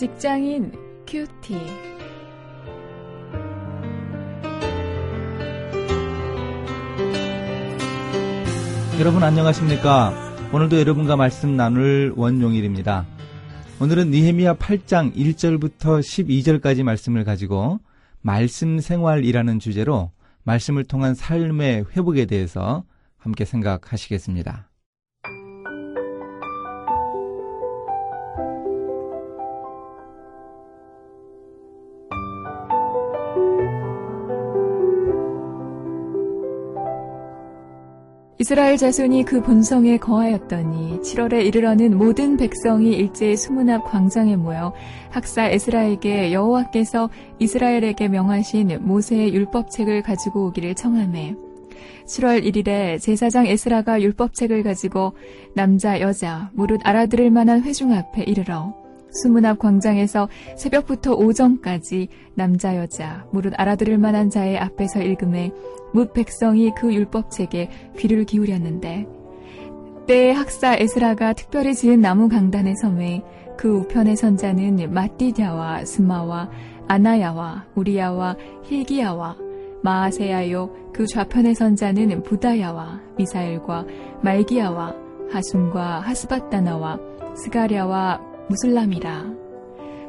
직장인 큐티. 여러분 안녕하십니까? 오늘도 여러분과 말씀 나눌 원용일입니다. 오늘은 니헤미야 8장 1절부터 12절까지 말씀을 가지고 말씀 생활이라는 주제로 말씀을 통한 삶의 회복에 대해서 함께 생각하시겠습니다. 이스라엘 자손이 그 본성에 거하였더니 7월에 이르러는 모든 백성이 일제히 수문 앞 광장에 모여 학사 에스라에게 여호와께서 이스라엘에게 명하신 모세의 율법책을 가지고 오기를 청하매 7월 1일에 제사장 에스라가 율법책을 가지고 남자 여자 무릇 알아들을 만한 회중 앞에 이르러 수문 앞 광장에서 새벽부터 오전까지 남자 여자 무릇 알아들을 만한 자의 앞에서 읽음에 뭇 백성이 그 율법책에 귀를 기울였는데 때에 학사 에스라가 특별히 지은 나무 강단의 섬에 그 우편에 선 자는 마띠냐와 스마와 아나야와 우리야와 힐기야와 마아세야요 그 좌편에 선 자는 부다야와 미사엘과 말기야와 하순과 하스바다나와 스가랴와 무슬람이라.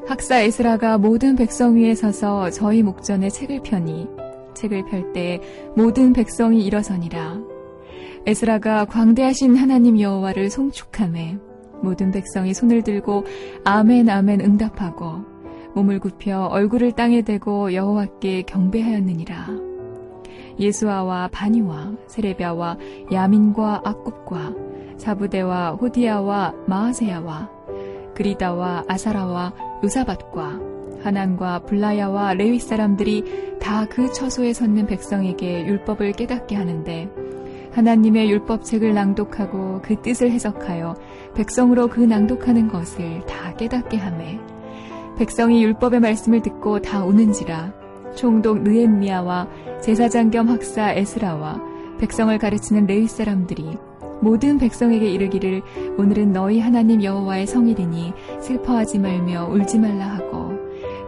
학사 에스라가 모든 백성 위에 서서 저희 목전에 책을 펴니 책을 펼 때 모든 백성이 일어서니라. 에스라가 광대하신 하나님 여호와를 송축함에 모든 백성이 손을 들고 아멘 아멘 응답하고 몸을 굽혀 얼굴을 땅에 대고 여호와께 경배하였느니라. 예수아와 바니와 세레비아와 야민과 악굽과 사부대와 호디아와 마하세야와 그리다와 아사라와 요사밭과 하난과 블라야와 레위 사람들이 다 그 처소에 섰는 백성에게 율법을 깨닫게 하는데 하나님의 율법책을 낭독하고 그 뜻을 해석하여 백성으로 그 낭독하는 것을 다 깨닫게 하매 백성이 율법의 말씀을 듣고 다 우는지라 총독 느엠미아와 제사장 겸 학사 에스라와 백성을 가르치는 레위 사람들이 모든 백성에게 이르기를 오늘은 너희 하나님 여호와의 성일이니 슬퍼하지 말며 울지 말라 하고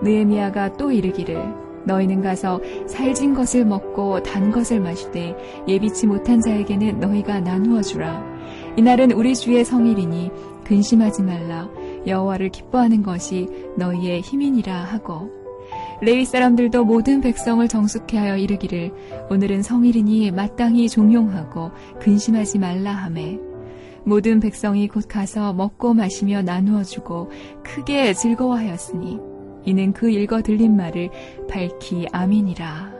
느에미아가 또 이르기를 너희는 가서 살진 것을 먹고 단 것을 마시되 예비치 못한 자에게는 너희가 나누어 주라. 이날은 우리 주의 성일이니 근심하지 말라. 여호와를 기뻐하는 것이 너희의 힘이니라 하고 레위 사람들도 모든 백성을 정숙해 하여 이르기를 오늘은 성일이니 마땅히 종용하고 근심하지 말라 하매. 모든 백성이 곧 가서 먹고 마시며 나누어 주고 크게 즐거워하였으니 이는 그 읽어 들린 말을 밝히 아민이라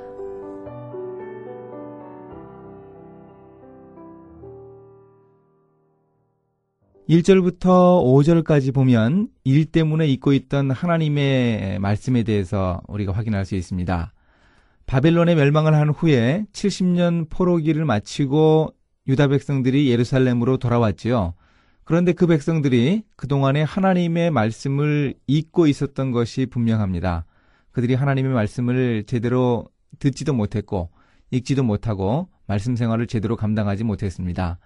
1절부터 5절까지 보면 일 때문에 잊고 있던 하나님의 말씀에 대해서 우리가 확인할 수 있습니다. 바벨론의 멸망을 한 후에 70년 포로기를 마치고 유다 백성들이 예루살렘으로 돌아왔지요. 그런데 그 백성들이 그동안에 하나님의 말씀을 잊고 있었던 것이 분명합니다. 그들이 하나님의 말씀을 제대로 듣지도 못했고 읽지도 못하고 말씀 생활을 제대로 감당하지 못했습니다.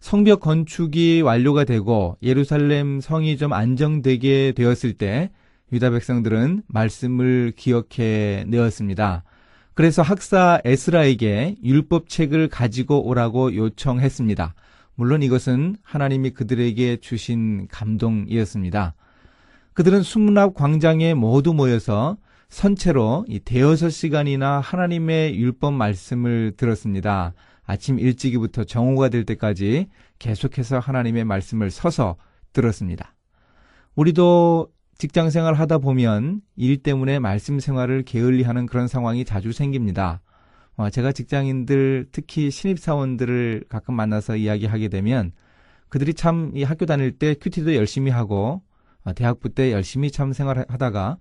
성벽 건축이 완료가 되고 예루살렘 성이 좀 안정되게 되었을 때 유다 백성들은 말씀을 기억해 내었습니다. 그래서 학사 에스라에게 율법책을 가지고 오라고 요청했습니다. 물론 이것은 하나님이 그들에게 주신 감동이었습니다. 그들은 수문앞 광장에 모두 모여서 선체로 대여섯 시간이나 하나님의 율법 말씀을 들었습니다. 아침 일찍이부터 정오가 될 때까지 계속해서 하나님의 말씀을 서서 들었습니다. 우리도 직장 생활 하다 보면 일 때문에 말씀 생활을 게을리 하는 그런 상황이 자주 생깁니다. 어, 제가 직장인들 특히 신입사원들을 가끔 만나서 이야기하게 되면 그들이 참 이 학교 다닐 때 큐티도 열심히 하고 어, 대학부 때 열심히 참 생활하다가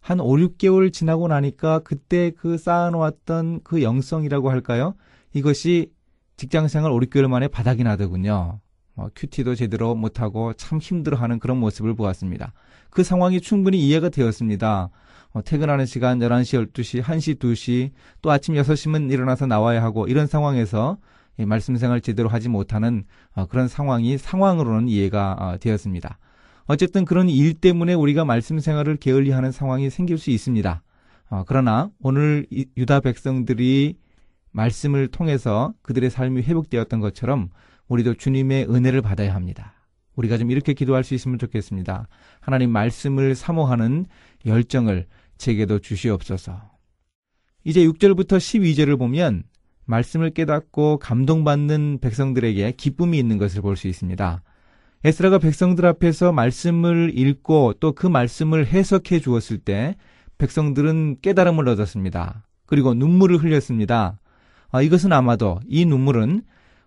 한 5, 6개월 지나고 나니까 그때 그 쌓아놓았던 그 영성이라고 할까요? 이것이 직장 생활 5, 6개월 만에 바닥이 나더군요. 어, 큐티도 제대로 못하고 참 힘들어하는 그런 모습을 보았습니다. 그 상황이 충분히 이해가 되었습니다. 어, 퇴근하는 시간 11시, 12시, 1시, 2시, 또 아침 6시면 일어나서 나와야 하고 이런 상황에서 말씀 생활 제대로 하지 못하는 어, 그런 상황이 상황으로는 이해가 어, 되었습니다. 어쨌든 그런 일 때문에 우리가 말씀 생활을 게을리하는 상황이 생길 수 있습니다. 어, 그러나 오늘 유다 백성들이 말씀을 통해서 그들의 삶이 회복되었던 것처럼 우리도 주님의 은혜를 받아야 합니다. 우리가 좀 이렇게 기도할 수 있으면 좋겠습니다. 하나님 말씀을 사모하는 열정을 제게도 주시옵소서. 이제 6절부터 12절을 보면 말씀을 깨닫고 감동받는 백성들에게 기쁨이 있는 것을 볼 수 있습니다. 에스라가 백성들 앞에서 말씀을 읽고 또 그 말씀을 해석해 주었을 때 백성들은 깨달음을 얻었습니다. 그리고 눈물을 흘렸습니다. 아, 이것은 아마도 이 눈물은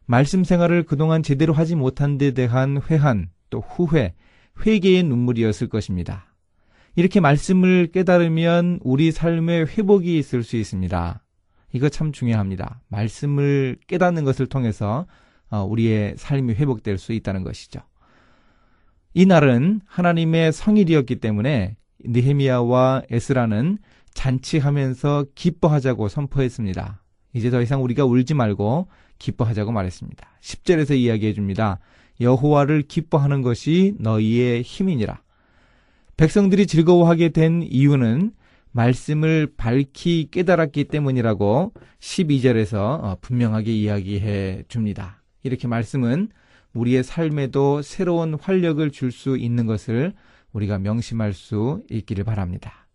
말씀 생활을 그동안 제대로 하지 못한 데 대한 회한 또 후회, 회개의 눈물이었을 것입니다. 이렇게 말씀을 깨달으면 우리 삶에 회복이 있을 수 있습니다. 이거 참 중요합니다. 말씀을 깨닫는 것을 통해서 어, 우리의 삶이 회복될 수 있다는 것이죠. 이 날은 하나님의 성일이었기 때문에 느헤미야와 에스라는 잔치하면서 기뻐하자고 선포했습니다. 이제 더 이상 우리가 울지 말고 기뻐하자고 말했습니다. 10절에서 이야기해 줍니다. 여호와를 기뻐하는 것이 너희의 힘이니라. 백성들이 즐거워하게 된 이유는 말씀을 밝히 깨달았기 때문이라고 12절에서 어, 분명하게 이야기해 줍니다. 이렇게 말씀은 우리의 삶에도 새로운 활력을 줄 수 있는 것을 우리가 명심할 수 있기를 바랍니다.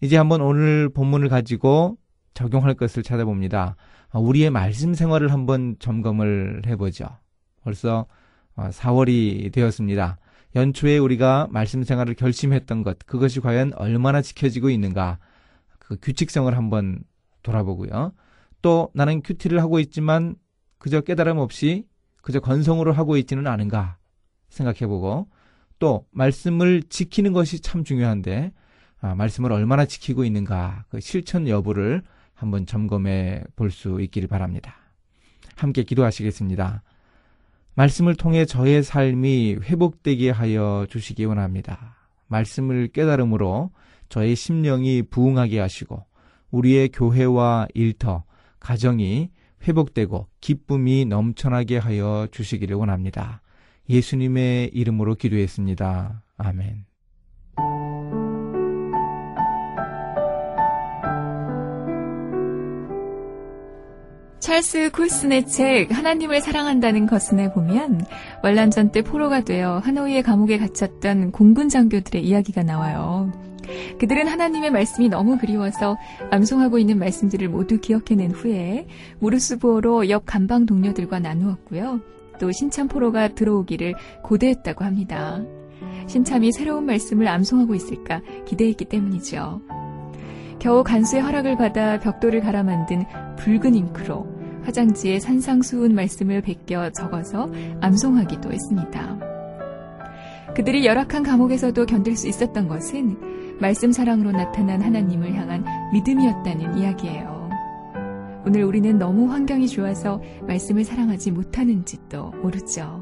이제 한번 오늘 본문을 가지고 적용할 것을 찾아봅니다. 어, 우리의 말씀 생활을 한번 점검을 해보죠. 벌써 4월이 어, 되었습니다. 연초에 우리가 말씀 생활을 결심했던 것, 그것이 과연 얼마나 지켜지고 있는가, 그 규칙성을 한번 돌아보고요. 또 나는 큐티를 하고 있지만 그저 깨달음 없이 그저 건성으로 하고 있지는 않은가 생각해보고 또 말씀을 지키는 것이 참 중요한데 아, 말씀을 얼마나 지키고 있는가 그 실천 여부를 한번 점검해 볼 수 있기를 바랍니다. 함께 기도하시겠습니다. 말씀을 통해 저의 삶이 회복되게 하여 주시기 원합니다. 말씀을 깨달음으로 저의 심령이 부흥하게 하시고 우리의 교회와 일터, 가정이 회복되고 기쁨이 넘쳐나게 하여 주시기를 원합니다. 예수님의 이름으로 기도했습니다. 아멘. 찰스 쿨슨의 책 하나님을 사랑한다는 것은에 보면 월남전 때 포로가 되어 하노이의 감옥에 갇혔던 공군 장교들의 이야기가 나와요. 그들은 하나님의 말씀이 너무 그리워서 암송하고 있는 말씀들을 모두 기억해낸 후에 무르스부어로 옆 감방 동료들과 나누었고요. 또 신참 포로가 들어오기를 고대했다고 합니다. 신참이 새로운 말씀을 암송하고 있을까 기대했기 때문이죠. 겨우 간수의 허락을 받아 벽돌을 갈아 만든 붉은 잉크로 화장지에 산상수훈 말씀을 베껴 적어서 암송하기도 했습니다. 그들이 열악한 감옥에서도 견딜 수 있었던 것은 말씀 사랑으로 나타난 하나님을 향한 믿음이었다는 이야기예요. 오늘 우리는 너무 환경이 좋아서 말씀을 사랑하지 못하는지도 모르죠.